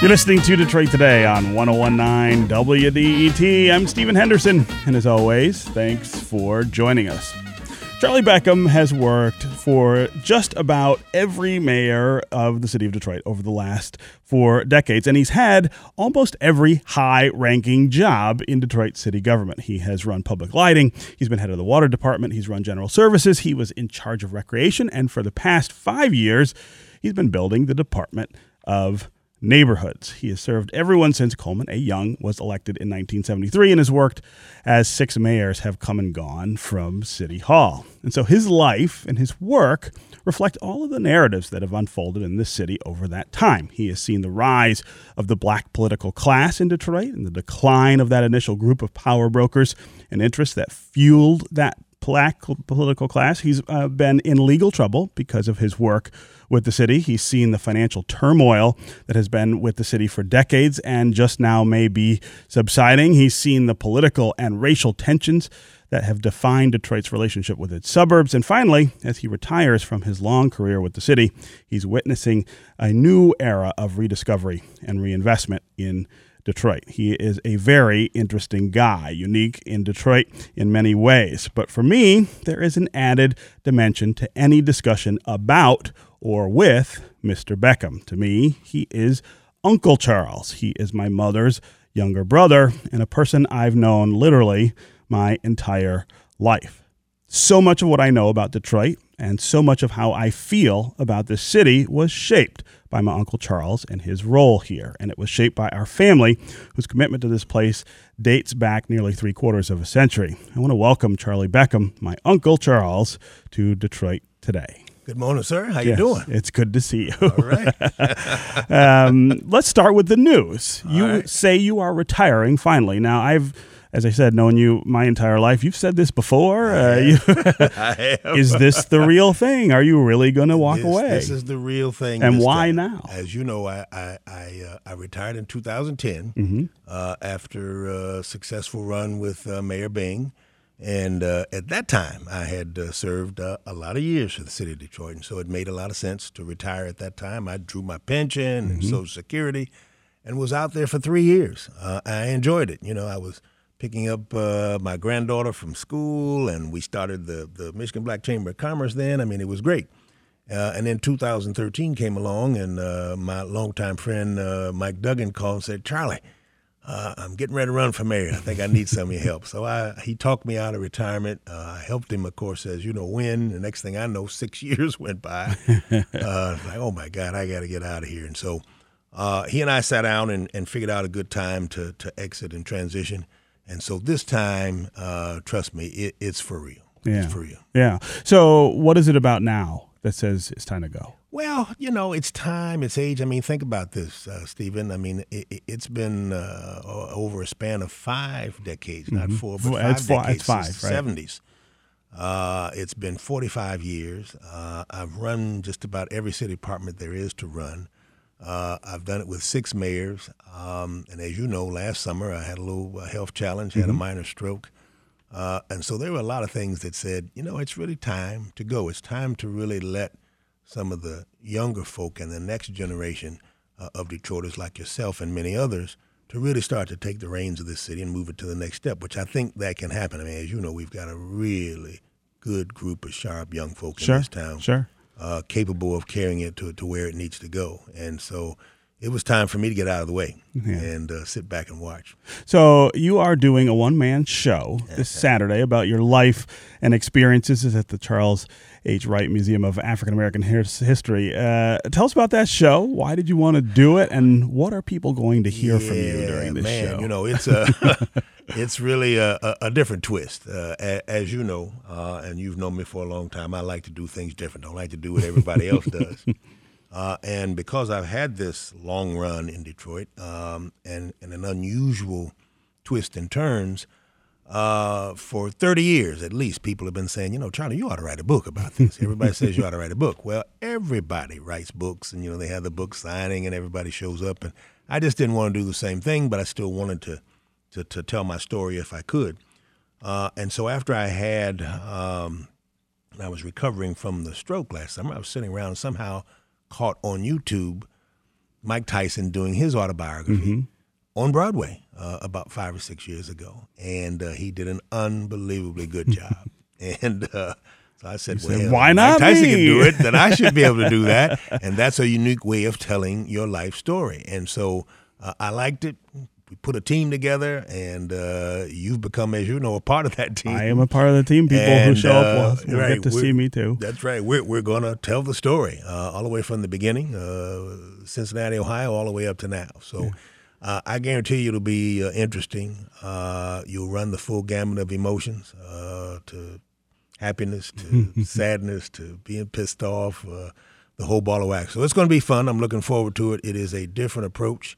You're listening to Detroit Today on 1019 WDET. I'm Stephen Henderson, and as always, thanks for joining us. Charlie Beckham has worked for just about every mayor of the city of Detroit over the last four decades, and he's had almost every high ranking job in Detroit city government. He has run public lighting, he's been head of the water department, he's run general services, he was in charge of recreation, and for the past five years, he's been building the Department of neighborhoods. He has served everyone since Coleman A. Young was elected in 1973 and has worked as six mayors have come and gone from City Hall. And so his life and his work reflect all of the narratives that have unfolded in this city over that time. He has seen the rise of the black political class in Detroit and the decline of that initial group of power brokers and interests that fueled that political class. He's uh, been in legal trouble because of his work with the city. He's seen the financial turmoil that has been with the city for decades and just now may be subsiding. He's seen the political and racial tensions that have defined Detroit's relationship with its suburbs. And finally, as he retires from his long career with the city, he's witnessing a new era of rediscovery and reinvestment in Detroit. He is a very interesting guy, unique in Detroit in many ways. But for me, there is an added dimension to any discussion about or with Mr. Beckham. To me, he is Uncle Charles. He is my mother's younger brother and a person I've known literally my entire life. So much of what I know about Detroit and so much of how I feel about this city was shaped by my Uncle Charles and his role here. And it was shaped by our family, whose commitment to this place dates back nearly three quarters of a century. I want to welcome Charlie Beckham, my Uncle Charles, to Detroit today. Good morning, sir. How you doing? It's good to see you. All right. um, let's start with the news. All you right. say you are retiring finally. Now, I've, as I said, knowing you my entire life. You've said this before. Uh, you, is this the real thing? Are you really going to walk this, away? This is the real thing. And why time. now? As you know, I I I, uh, I retired in 2010 Mm-hmm. uh, after a successful run with uh, Mayor Bing, and uh, at that time I had uh, served uh, a lot of years for the city of Detroit, and so it made a lot of sense to retire at that time. I drew my pension and Mm-hmm. Social Security, and was out there for three years. Uh, I enjoyed it. You know, I was picking up uh, my granddaughter from school, and we started the the Michigan Black Chamber of Commerce. Then, I mean, it was great. Uh, and then 2013 came along, and uh, my longtime friend uh, Mike Duggan called and said, "Charlie, uh, I'm getting ready to run for mayor. I think I need some of your help." So I, he talked me out of retirement. Uh, I helped him, of course, as you know, win. The next thing I know, six years went by. uh, like, oh my God, I got to get out of here. And so uh, he and I sat down and, and figured out a good time to to exit and transition. And so this time, uh, trust me, it, it's for real. Yeah. It's for real. yeah. So, what is it about now that says it's time to go? Well, you know, it's time, it's age. I mean, think about this, uh, Stephen. I mean, it, it's been uh, over a span of five decades, not four, but five it's fi- decades it's five, right. 70s. Uh, it's been 45 years. Uh, I've run just about every city department there is to run. Uh, I've done it with six mayors. Um, and as you know, last summer I had a little uh, health challenge, had a minor stroke. Uh, and so there were a lot of things that said, you know, it's really time to go. It's time to really let some of the younger folk and the next generation uh, of Detroiters like yourself and many others to really start to take the reins of this city and move it to the next step, which I think that can happen. I mean, as you know, we've got a really good group of sharp young folk Sure. in this town Sure. Uh, capable of carrying it to, to where it needs to go. And so it was time for me to get out of the way and uh, sit back and watch. So you are doing a one man show this Saturday about your life and experiences at the Charles H. Wright Museum of African American History. Uh, tell us about that show. Why did you want to do it, and what are people going to hear from you during this man, show? You know, it's a it's really a, a, different twist. Uh, a, as you know, uh, and you've known me for a long time, I like to do things different. I Don't like to do what everybody else does. Uh, and because I've had this long run in Detroit um, and, and an unusual twist and turns, uh, for 30 years at least, people have been saying, you know, Charlie, you ought to write a book about this. Everybody says you ought to write a book. Well, everybody writes books, and, you know, they have the book signing and everybody shows up. And I just didn't want to do the same thing, but I still wanted to, to, to tell my story if I could. Uh, and so after I had, um, I was recovering from the stroke last summer, I was sitting around somehow caught on YouTube Mike Tyson doing his autobiography on Broadway uh, about five or six years ago, and uh, he did an unbelievably good job. and uh, so I said, said, "Well, "Why not Mike Tyson me?" can do it, then I should be able to do that." And that's a unique way of telling your life story. And so uh, I liked it. We put a team together, and uh, you've become, as you know, a part of that team. I am a part of the team. People who show uh, up will, will right, get to see me too. That's right. We're, we're going to tell the story uh, all the way from the beginning, uh, Cincinnati, Ohio, all the way up to now. So uh, I guarantee you it'll be uh, interesting. Uh, you'll run the full gamut of emotions uh, to happiness, to sadness, to being pissed off, uh, the whole ball of wax. So it's going to be fun. I'm looking forward to it. It is a different approach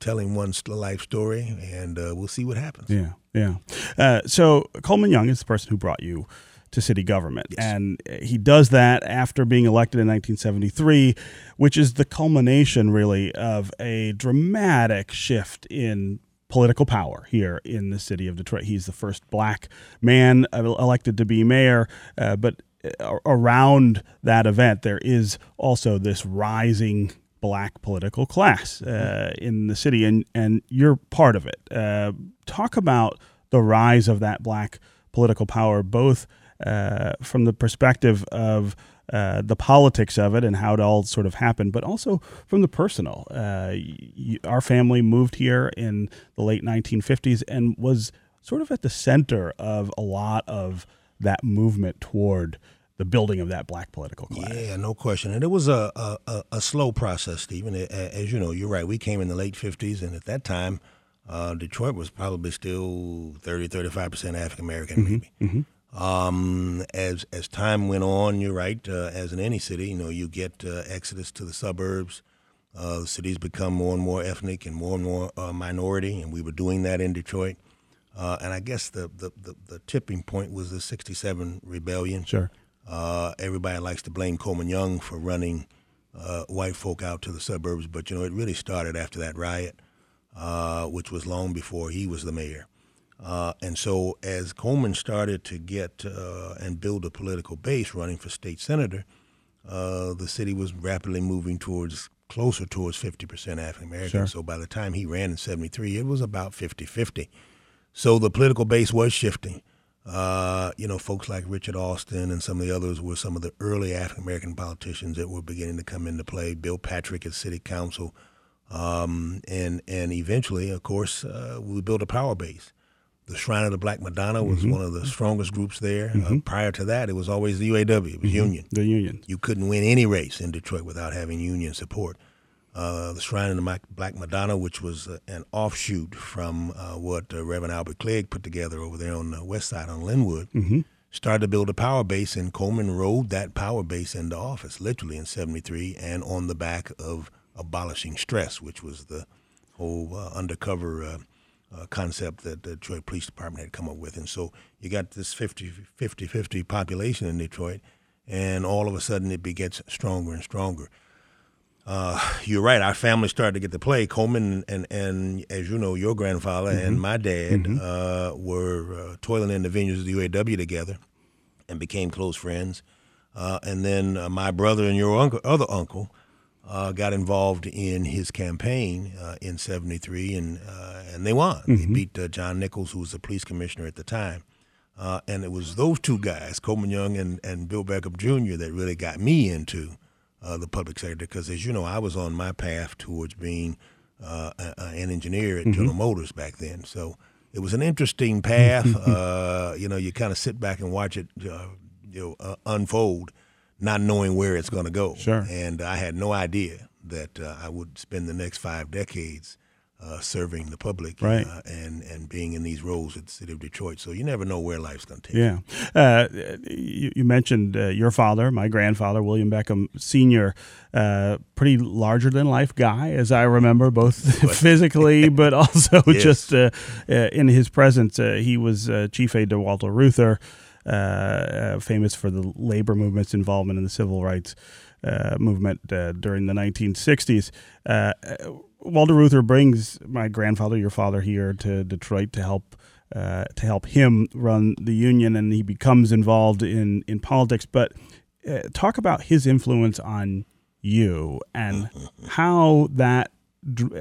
telling one's life story, and uh, we'll see what happens. Yeah, yeah. Uh, so Coleman Young is the person who brought you to city government, and he does that after being elected in 1973, which is the culmination, really, of a dramatic shift in political power here in the city of Detroit. He's the first black man uh, elected to be mayor, uh, but uh, around that event, there is also this rising black political class uh, in the city, and and you're part of it. Uh, talk about the rise of that black political power, both uh, from the perspective of uh, the politics of it and how it all sort of happened, but also from the personal. Uh, y- our family moved here in the late 1950s and was sort of at the center of a lot of that movement toward the building of that black political class. Yeah, no question. And it was a, a, a, slow process, Stephen. As you know, you're right. We came in the late 50s, and at that time, uh, Detroit was probably still 30, 35% African American, maybe. Um, as as time went on, you're right. Uh, as in any city, you know, you get uh, exodus to the suburbs. Uh, the cities become more and more ethnic and more and more uh, minority, and we were doing that in Detroit. Uh, and I guess the, the, the, the tipping point was the '67 rebellion. Sure. Uh, everybody likes to blame Coleman Young for running uh, white folk out to the suburbs, but you know it really started after that riot, uh, which was long before he was the mayor. Uh, and so, as Coleman started to get uh, and build a political base running for state senator, uh, the city was rapidly moving towards closer towards 50% African American. Sure. So by the time he ran in 73, it was about 50 50. So the political base was shifting. Uh, you know, folks like Richard Austin and some of the others were some of the early African American politicians that were beginning to come into play. Bill Patrick at City Council, um, and and eventually, of course, uh, we built a power base. The Shrine of the Black Madonna was one of the strongest groups there. Uh, prior to that, it was always the UAW. It was Union. The union. You couldn't win any race in Detroit without having union support. Uh, the Shrine of the Black Madonna, which was uh, an offshoot from uh, what uh, Reverend Albert Cleage put together over there on the west side on Linwood, started to build a power base, and Coleman rode that power base into office literally in 73 and on the back of abolishing stress, which was the whole uh, undercover uh, uh, concept that the Detroit Police Department had come up with. And so you got this 50 50 50 population in Detroit, and all of a sudden it gets stronger and stronger. Uh, you're right. Our family started to get to play. Coleman and, and as you know, your grandfather and my dad uh, were uh, toiling in the vineyards of the UAW together and became close friends. Uh, and then uh, my brother and your uncle, other uncle uh, got involved in his campaign uh, in '73, and uh, and they won. They beat uh, John Nichols, who was the police commissioner at the time. Uh, and it was those two guys, Coleman Young and, and Bill Beckham Jr., that really got me into uh, the public sector. Because as you know, I was on my path towards being uh, a, a- an engineer at General Motors back then. So it was an interesting path. uh, you know, you kind of sit back and watch it, uh, you know, uh, unfold, not knowing where it's going to go. Sure. And I had no idea that uh, I would spend the next five decades uh, serving the public Right. uh, and and being in these roles at the city of Detroit. So you never know where life's going to take. you. Yeah. Uh, you, you mentioned uh, your father, my grandfather, William Beckham Sr., uh, pretty larger than life guy, as I remember, both physically, but also Yes. just uh, uh, in his presence. Uh, he was uh, chief aide to Walter Reuther, famous for the labor movement's involvement in the civil rights uh, movement uh, during the 1960s. Uh, uh, Walter Reuther brings my grandfather, your father, here to Detroit to help uh, to help him run the union, and he becomes involved in in politics. But uh, talk about his influence on you and how that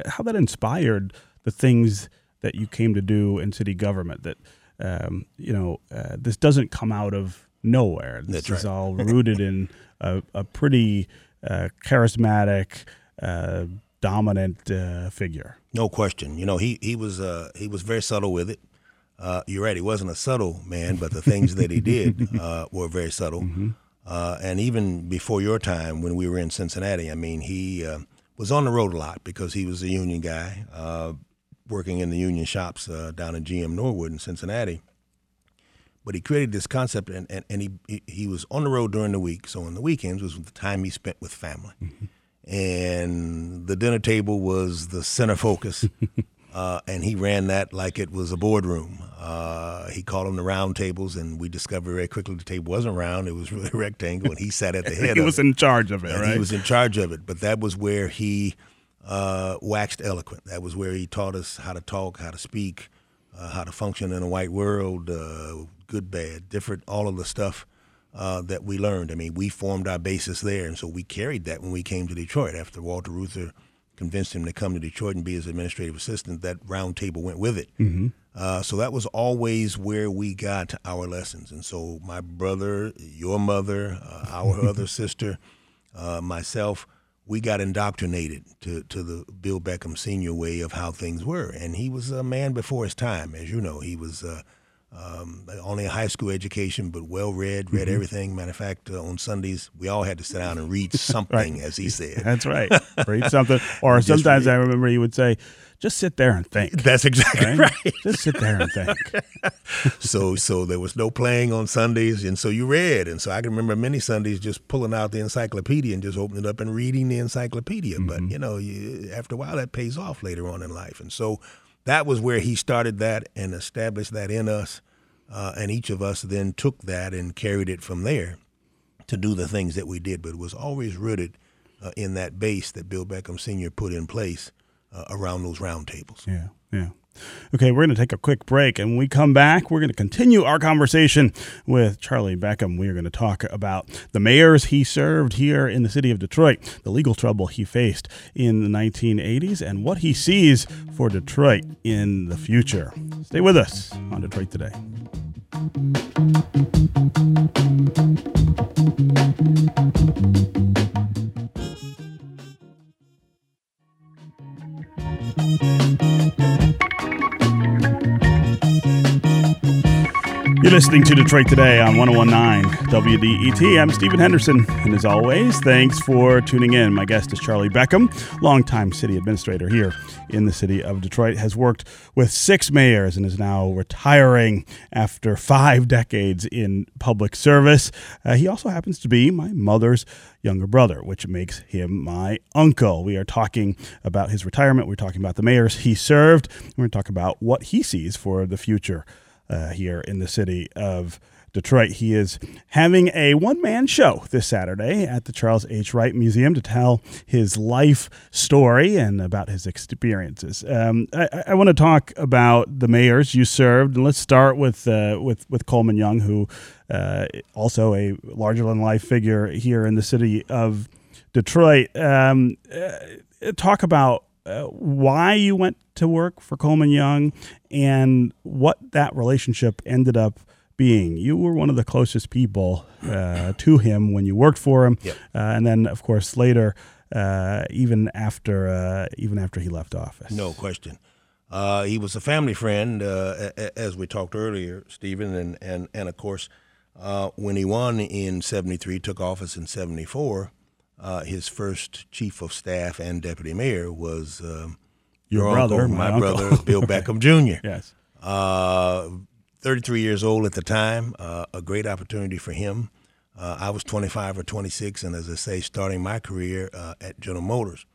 how that inspired the things that you came to do in city government. That um, you know, uh, this doesn't come out of nowhere. This That's is right. all rooted in a, a pretty uh, charismatic, uh, dominant uh, figure. No question. You know, he he was uh, he was very subtle with it. Uh, you're right. He wasn't a subtle man, but the things that he did uh, were very subtle. Uh, and even before your time, when we were in Cincinnati, I mean, he uh, was on the road a lot because he was a union guy, uh, working in the union shops uh, down in GM Norwood in Cincinnati. But he created this concept, and, and, and he, he was on the road during the week. So on the weekends was the time he spent with family and the dinner table was the center focus. uh, and he ran that like it was a boardroom. Uh, he called them the round tables, and we discovered very quickly the table wasn't round; it was really a rectangle, and he sat at the head. he was it. in charge of it, right? He was in charge of it, but that was where he uh, waxed eloquent. That was where he taught us how to talk, how to speak, uh, how to function in a white world, uh, good, bad, different, all of the stuff uh, that we learned. I mean, we formed our basis there, and so we carried that when we came to Detroit. After Walter Reuther convinced him to come to Detroit and be his administrative assistant, that round table went with it. Uh, so that was always where we got our lessons. And so my brother, your mother, uh, our other sister, uh, myself, we got indoctrinated to, to the Bill Beckham Senior way of how things were. And he was a man before his time, as you know. He was uh, um, only a high school education, but well read, read everything. Matter of fact, uh, on Sundays, we all had to sit down and read something, as he said. That's right. Read something, or Just sometimes read. I remember he would say, "Just sit there and think." That's exactly Right? right. Just sit there and think. so so there was no playing on Sundays, and so you read. And so I can remember many Sundays just pulling out the encyclopedia and just opening it up and reading the encyclopedia. But you know, you, after a while, that pays off later on in life. And so that was where he started that and established that in us. Uh, and each of us then took that and carried it from there to do the things that we did. But it was always rooted uh, in that base that Bill Beckham Sr. put in place uh, around those round tables. Yeah, yeah. Okay, we're going to take a quick break. And when we come back, we're going to continue our conversation with Charlie Beckham. We are going to talk about the mayors he served here in the city of Detroit, the legal trouble he faced in the 1980s, and what he sees for Detroit in the future. Stay with us on Detroit Today. Thank you. You're listening to Detroit Today on 1019 WDET. I'm Stephen Henderson, and as always, thanks for tuning in. My guest is Charlie Beckham, longtime city administrator here in the city of Detroit, has worked with six mayors and is now retiring after five decades in public service. Uh, he also happens to be my mother's younger brother, which makes him my uncle. We are talking about his retirement. We're talking about the mayors he served. We're going to talk about what he sees for the future uh, here in the city of Detroit. He is having a one man show this Saturday at the Charles H. Wright Museum to tell his life story and about his experiences. Um, I, I want to talk about the mayors you served, and let's start with uh, with with Coleman Young, who uh, also a larger than life figure here in the city of Detroit. Um, uh, talk about uh, why you went to work for Coleman Young and what that relationship ended up being. You were one of the closest people uh, to him when you worked for him, Yep. uh, and then of course later, uh, even after uh, even after he left office. No question. Uh, he was a family friend, uh, as we talked earlier, Stephen, and and and of course, uh, when he won in '73, took office in '74. Uh, his first chief of staff and deputy mayor was um, Your brother, uncle, my my, brother, Bill Beckham Jr. Yes. Uh, 33 years old at the time, uh, a great opportunity for him. Uh, I was 25 or 26, and as I say, starting my career uh, at General Motors.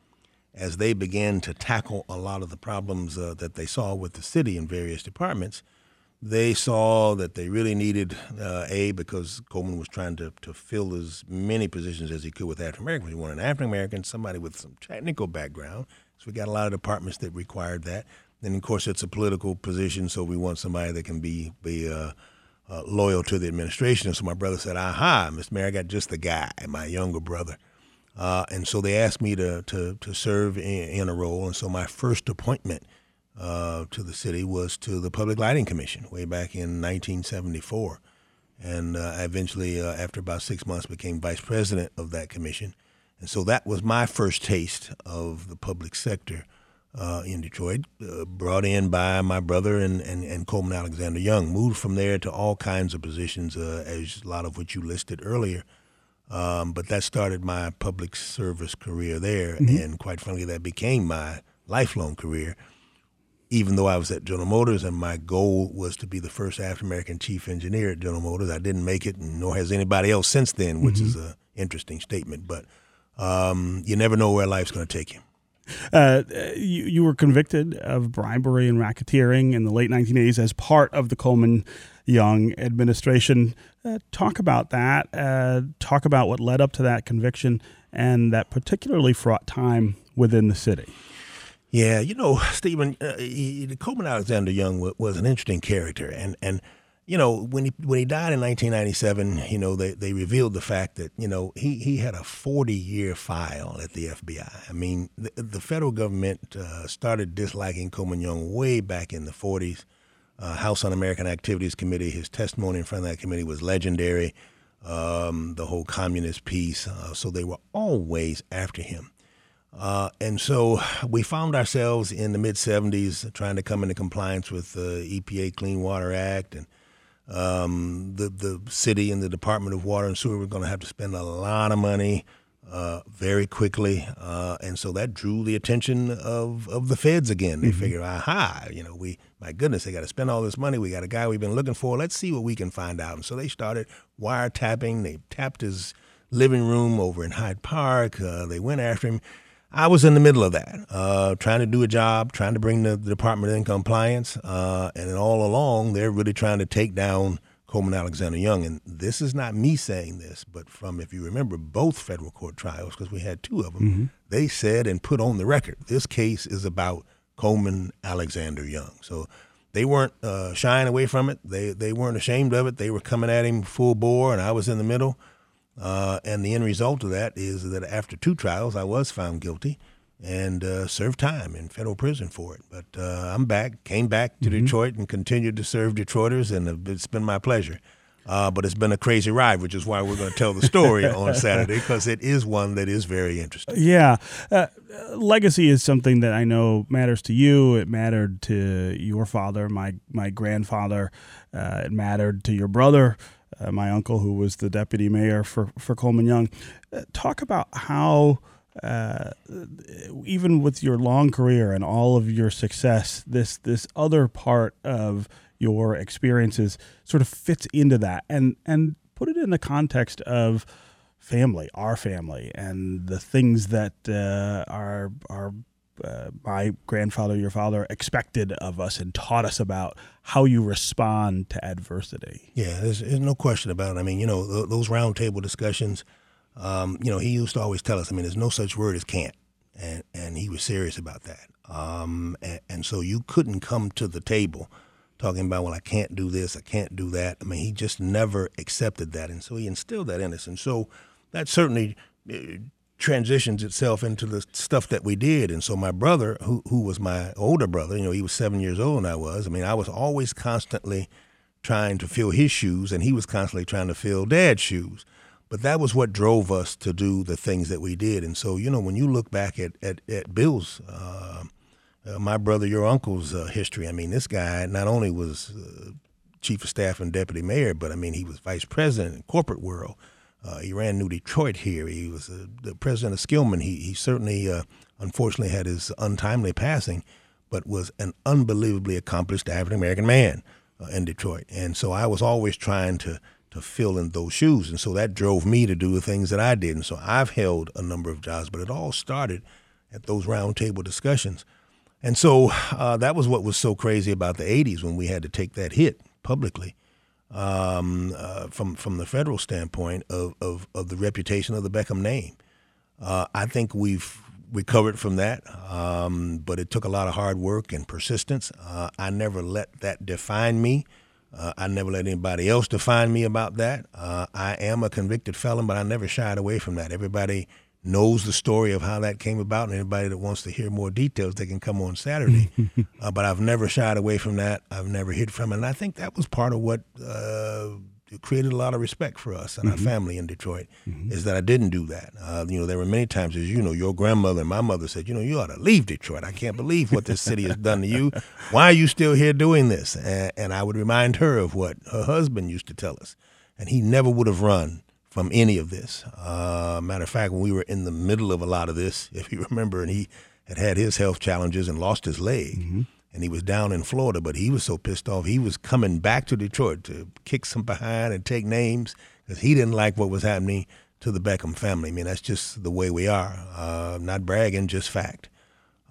As they began to tackle a lot of the problems uh, that they saw with the city in various departments, they saw that they really needed uh, a because Coleman was trying to, to fill as many positions as he could with African Americans. He wanted an African American, somebody with some technical background. So we got a lot of departments that required that. And of course it's a political position, so we want somebody that can be be uh, uh, loyal to the administration. And so my brother said, "Aha, Mr. Mayor, I got just the guy." My younger brother Uh, and so they asked me to, to, to serve in, in a role. And so my first appointment uh, to the city was to the Public Lighting Commission way back in 1974. And uh, I eventually, uh, after about six months, became vice president of that commission. And so that was my first taste of the public sector uh, in Detroit, uh, brought in by my brother and, and, and Coleman Alexander Young. Moved from there to all kinds of positions, uh, as a lot of what you listed earlier. Um, but that started my public service career there. Mm-hmm. And quite frankly, that became my lifelong career even though I was at General Motors and my goal was to be the first African American chief engineer at General Motors, I didn't make it, nor has anybody else since then, which mm-hmm. is an interesting statement. But um, you never know where life's going to take you. Uh, you, you were convicted of bribery and racketeering in the late 1980s as part of the Coleman Young administration. Uh, talk about that. Uh, talk about what led up to that conviction and that particularly fraught time within the city. Yeah, you know, Stephen, uh, Coleman Alexander Young was, was, an interesting character, and and you know when he when he died in 1997, you know they, they revealed the fact that you know he, he had a 40 year file at the FBI. I mean, the, the federal government uh, started disliking Coleman Young way back in the 40s. Uh, House Un-American Activities Committee, his testimony in front of that committee was legendary. Um, the whole communist piece, uh, so they were always after him. Uh, and so we found ourselves in the mid 70s trying to come into compliance with the EPA Clean Water Act. And um, the, the city and the Department of Water and Sewer were going to have to spend a lot of money uh, very quickly. Uh, and so that drew the attention of, of the feds again. They mm-hmm. figured, aha, you know, we, my goodness, they got to spend all this money. We got a guy we've been looking for. Let's see what we can find out. And so they started wiretapping. They tapped his living room over in Hyde Park. Uh, they went after him. I was in the middle of that, uh, trying to do a job, trying to bring the, the Department in compliance, uh, and then all along they're really trying to take down Coleman Alexander Young. And this is not me saying this, but from if you remember both federal court trials, because we had two of them, mm-hmm. they said and put on the record this case is about Coleman Alexander Young. So they weren't uh, shying away from it. They they weren't ashamed of it. They were coming at him full bore, and I was in the middle. Uh, and the end result of that is that after two trials, I was found guilty and uh, served time in federal prison for it. But uh, I'm back, came back to mm-hmm. Detroit and continued to serve Detroiters, and it's been my pleasure. Uh, but it's been a crazy ride, which is why we're going to tell the story on Saturday because it is one that is very interesting. Yeah. Uh, legacy is something that I know matters to you. It mattered to your father, my, my grandfather. Uh, it mattered to your brother uh, my uncle, who was the deputy mayor for, for Coleman Young. Uh, talk about how, uh, even with your long career and all of your success, this this other part of your experiences sort of fits into that, and and put it in the context of family, our family, and the things that uh, are are uh, my grandfather, your father, expected of us and taught us about how you respond to adversity. Yeah, there's, there's no question about it. I mean, you know, th- those roundtable discussions, um, you know, he used to always tell us, I mean, there's no such word as can't. And, and he was serious about that. Um, and, and so you couldn't come to the table talking about, well, I can't do this, I can't do that. I mean, he just never accepted that. And so he instilled that in us. And so that certainly uh, transitions itself into the stuff that we did. And so my brother, who who was my older brother, you know, he was seven years old than I was. I mean, I was always constantly trying to fill his shoes, and he was constantly trying to fill dad's shoes. But that was what drove us to do the things that we did. And so, you know, when you look back at at, at Bill's, uh, uh, my brother, your uncle's uh, history, I mean, this guy not only was uh, chief of staff and deputy mayor, but I mean, he was vice president in corporate world. Uh, he ran New Detroit here. He was uh, the president of Skillman. He, he certainly, uh, unfortunately, had his untimely passing, but was an unbelievably accomplished African American man uh, in Detroit. And so I was always trying to to fill in those shoes, and so that drove me to do the things that I did. And so I've held a number of jobs, but it all started at those roundtable discussions. And so uh, that was what was so crazy about the '80s when we had to take that hit publicly um, uh, from from the federal standpoint of, of, of, the reputation of the Beckham name. Uh, I think we've recovered from that, um, but it took a lot of hard work and persistence. Uh, I never let that define me. Uh, I never let anybody else define me about that. Uh, I am a convicted felon, but I never shied away from that. Everybody knows the story of how that came about, and anybody that wants to hear more details, they can come on Saturday. uh, but I've never shied away from that. I've never hid from it, and I think that was part of what uh, created a lot of respect for us and mm-hmm. our family in Detroit. Mm-hmm. Is that I didn't do that. Uh, you know, there were many times, as you know, your grandmother and my mother said, you know, you ought to leave Detroit. I can't believe what this city has done to you. Why are you still here doing this? And, and I would remind her of what her husband used to tell us, and he never would have run from any of this. Uh, matter of fact, when we were in the middle of a lot of this, if you remember, and he had had his health challenges and lost his leg, mm-hmm. and he was down in Florida, but he was so pissed off, he was coming back to Detroit to kick some behind and take names because he didn't like what was happening to the Beckham family. I mean, that's just the way we are. Uh, not bragging, just fact.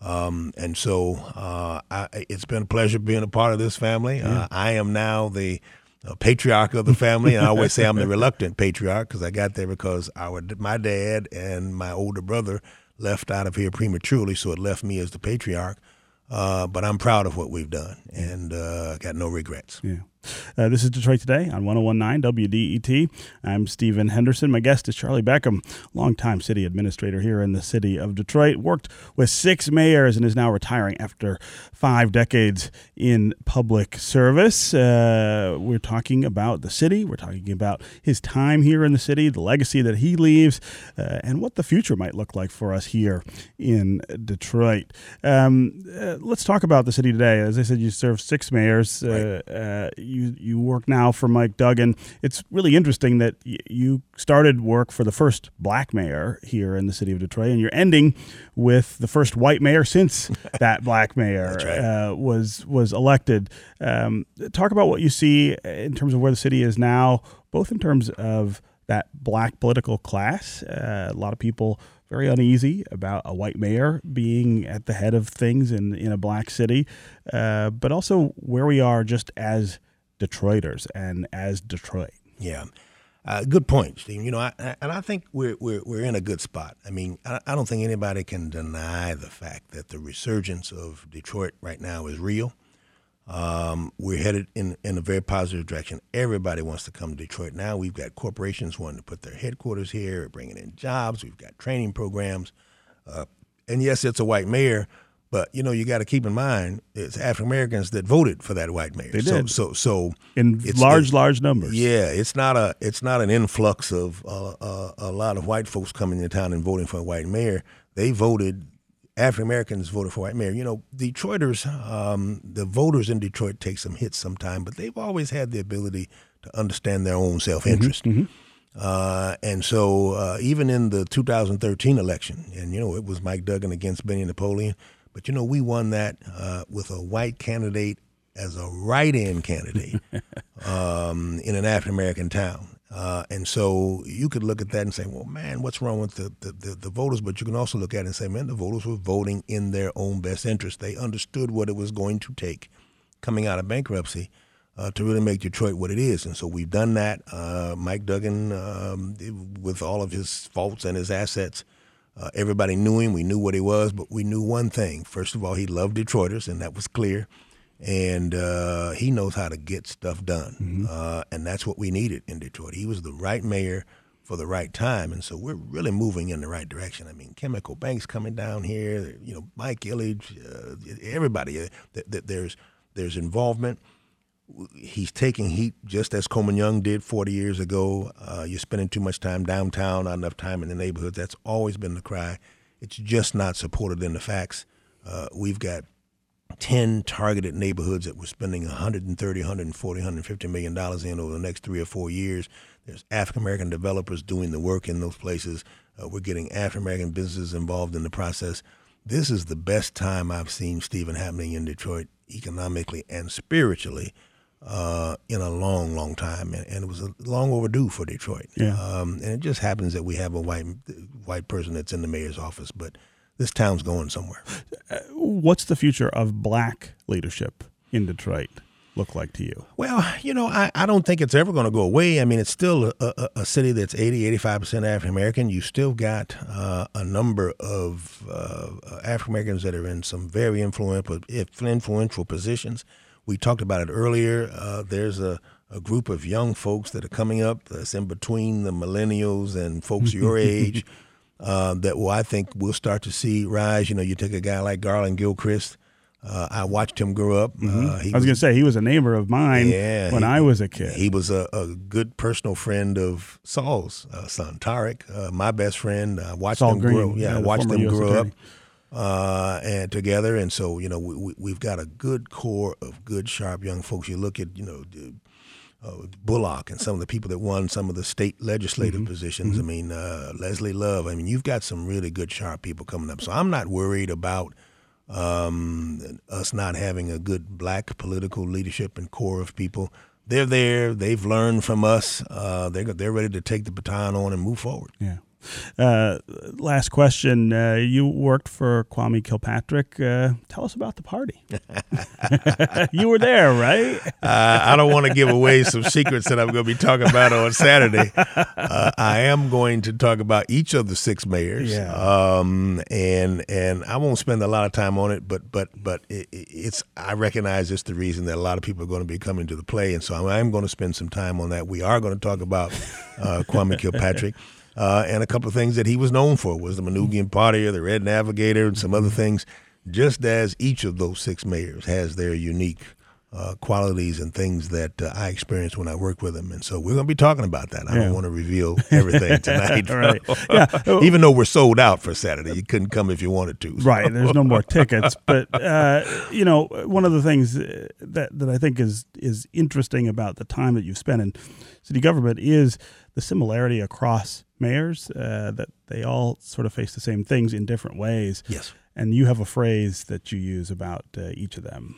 Um, and so uh, I, it's been a pleasure being a part of this family. Yeah. Uh, I am now the a patriarch of the family. And I always say I'm the reluctant patriarch because I got there because our my dad and my older brother left out of here prematurely, so it left me as the patriarch. Uh, but I'm proud of what we've done and uh, got no regrets. Yeah. Uh, this is Detroit Today on 1019 WDET. I'm Stephen Henderson. My guest is Charlie Beckham, longtime city administrator here in the city of Detroit. Worked with six mayors and is now retiring after five decades in public service. Uh, we're talking about the city. We're talking about his time here in the city, the legacy that he leaves, uh, and what the future might look like for us here in Detroit. Um, uh, let's talk about the city today. As I said, you served six mayors. Uh, right uh, you you work now for Mike Duggan. It's really interesting that y- you started work for the first black mayor here in the city of Detroit, and you're ending with the first white mayor since that black mayor right. uh, was was elected. Um, talk about what you see in terms of where the city is now, both in terms of that black political class. Uh, a lot of people very uneasy about a white mayor being at the head of things in, in a black city, uh, but also where we are just as Detroiters and as Detroit. Yeah. Uh, good point, Steve. You know, I, and I think we're, we're we're in a good spot. I mean, I, I, don't think anybody can deny the fact that the resurgence of Detroit right now is real. Um, we're headed in in a very positive direction. Everybody wants to come to Detroit now. We've got corporations wanting to put their headquarters here, bringing in jobs. We've got training programs, uh, and yes, it's a white mayor, but you know, you got to keep in mind it's African Americans that voted for that white mayor. They did. So, so, so in large, large numbers. Yeah, it's not a it's not an influx of uh, uh, a lot of white folks coming into town and voting for a white mayor. They voted. African Americans voted for white mayor. You know, Detroiters, um, the voters in Detroit take some hits sometime, but they've always had the ability to understand their own self interest. Mm-hmm, mm-hmm. Uh, and so, uh, even in the 2013 election, and you know, it was Mike Duggan against Benny Napoleon but you know, we won that uh, with a white candidate as a write-in candidate um, in an African American town. Uh, and so you could look at that and say, well, man, what's wrong with the, the, the, the, voters? But you can also look at it and say, man, the voters were voting in their own best interest. They understood what it was going to take coming out of bankruptcy uh, to really make Detroit what it is. And so we've done that. Uh, Mike Duggan, um, with all of his faults and his assets, uh, everybody knew him. We knew what he was, but we knew one thing. First of all, he loved Detroiters, and that was clear. And uh, he knows how to get stuff done. Mm-hmm. Uh, and that's what we needed in Detroit. He was the right mayor for the right time. And so we're really moving in the right direction. I mean, Chemical Banks coming down here, you know, Mike Ilitch, uh, everybody. Uh, th- th- there's, there's involvement he's taking heat just as Coleman Young did 40 years ago. Uh, you're spending too much time downtown, not enough time in the neighborhoods. That's always been the cry. It's just not supported in the facts. Uh, we've got 10 targeted neighborhoods that we're spending 130, 140, 150 million dollars in over the next three or four years. There's African American developers doing the work in those places. Uh, we're getting African American businesses involved in the process. This is the best time I've seen Stephen happening in Detroit economically and spiritually uh, in a long, long time, and, and, it was a long overdue for Detroit. Yeah. Um, and it just happens that we have a white white person that's in the mayor's office, but this town's going somewhere. Uh, what's the future of black leadership in Detroit? look like to you? Well, you know, I, I don't think it's ever going to go away. I mean, it's still a, a, a city that's 80, 85% African American. You still got uh, a number of uh, African Americans that are in some very influential, influential positions. We talked about it earlier. Uh, there's a, a group of young folks that are coming up that's in between the millennials and folks your age. uh, that will I think we'll start to see rise. You know, you take a guy like Garland Gilchrist. Uh, I watched him grow up. Mm-hmm. Uh, I was, was going to say he was a neighbor of mine yeah, when he, I was a kid. He was a, a good personal friend of Saul's uh, son, Tarek, uh, my best friend. I watched Saul them Green, grow. Yeah, yeah I watched them US grow attorney. up uh, and together. And so, you know, we, we, have got a good core of good, sharp young folks. You look at, you know, uh, Bullock and some of the people that won some of the state legislative mm-hmm. positions. Mm-hmm. I mean, uh, Leslie Love. I mean, you've got some really good, sharp people coming up. So I'm not worried about um, us not having a good black political leadership and core of people. They're there. They've learned from us. Uh, they're they're ready to take the baton on and move forward. Yeah. Uh, last question. Uh, you worked for Kwame Kilpatrick. Uh, tell us about the party. you were there, right? Uh, I don't want to give away some secrets that I'm going to be talking about on Saturday. Uh, I am going to talk about each of the six mayors, yeah. um, and and I won't spend a lot of time on it. But but but it, it's I recognize it's the reason that a lot of people are going to be coming to the play, and so I am going to spend some time on that. We are going to talk about uh, Kwame Kilpatrick. Uh, and a couple of things that he was known for was the Manoogian partier, the Red Navigator, and some other things. Just as each of those six mayors has their unique uh, qualities and things that uh, I experienced when I worked with them, and so we're going to be talking about that. I Yeah. don't want to reveal everything tonight, Right. Yeah. Even though we're sold out for Saturday, you couldn't come if you wanted to. so. Right. There's no more tickets. But uh, you know, one of the things uh, that that I think is is interesting about the time that you've spent in city government is the similarity across mayors uh, that they all sort of face the same things in different ways. Yes. And you have a phrase that you use about uh, each of them.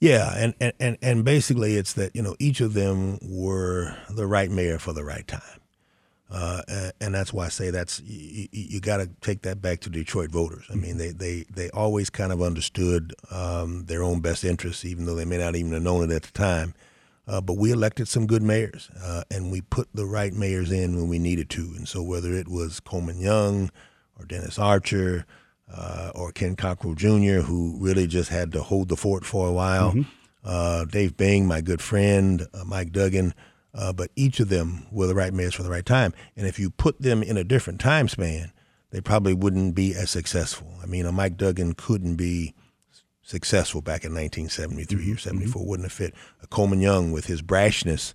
Yeah, and, and, and, and basically it's that, you know, each of them were the right mayor for the right time. Uh, and, and that's why I say that's you, you got to take that back to Detroit voters. I mean, they, they, they always kind of understood um, their own best interests, even though they may not even have known it at the time. Uh, but we elected some good mayors, uh, and we put the right mayors in when we needed to. And so whether it was Coleman Young or Dennis Archer uh, or Ken Cockrell Jr., who really just had to hold the fort for a while, uh, Dave Bing, my good friend, uh, Mike Duggan, uh, but each of them were the right mayors for the right time. And if you put them in a different time span, they probably wouldn't be as successful. I mean, a Mike Duggan couldn't be successful back in 1973 or 74, wouldn't have fit. A Coleman Young with his brashness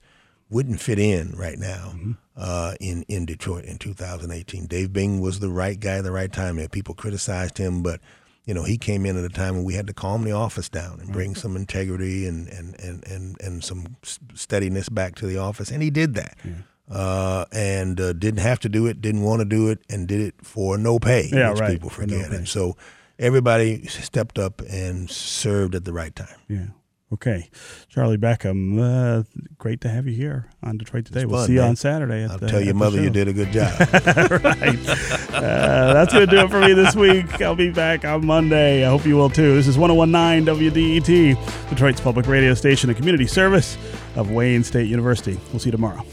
wouldn't fit in right now uh, in, in Detroit in 2018. Dave Bing was the right guy at the right time. And people criticized him, but you know, he came in at a time when we had to calm the office down and bring some integrity and, and, and, and, and some steadiness back to the office. And he did that. Uh, and uh, didn't have to do it, didn't want to do it, and did it for no pay, Yeah, which right, people for no forget. pay. and so everybody stepped up and served at the right time. Yeah. Okay. Charlie Beckham, uh, great to have you here on Detroit Today. It's we'll fun, see you man. on Saturday. At I'll the, tell your the mother you did a good job. right. Uh, that's going to do it for me this week. I'll be back on Monday. I hope you will too. This is 1019 WDET, Detroit's public radio station and community service of Wayne State University. We'll see you tomorrow.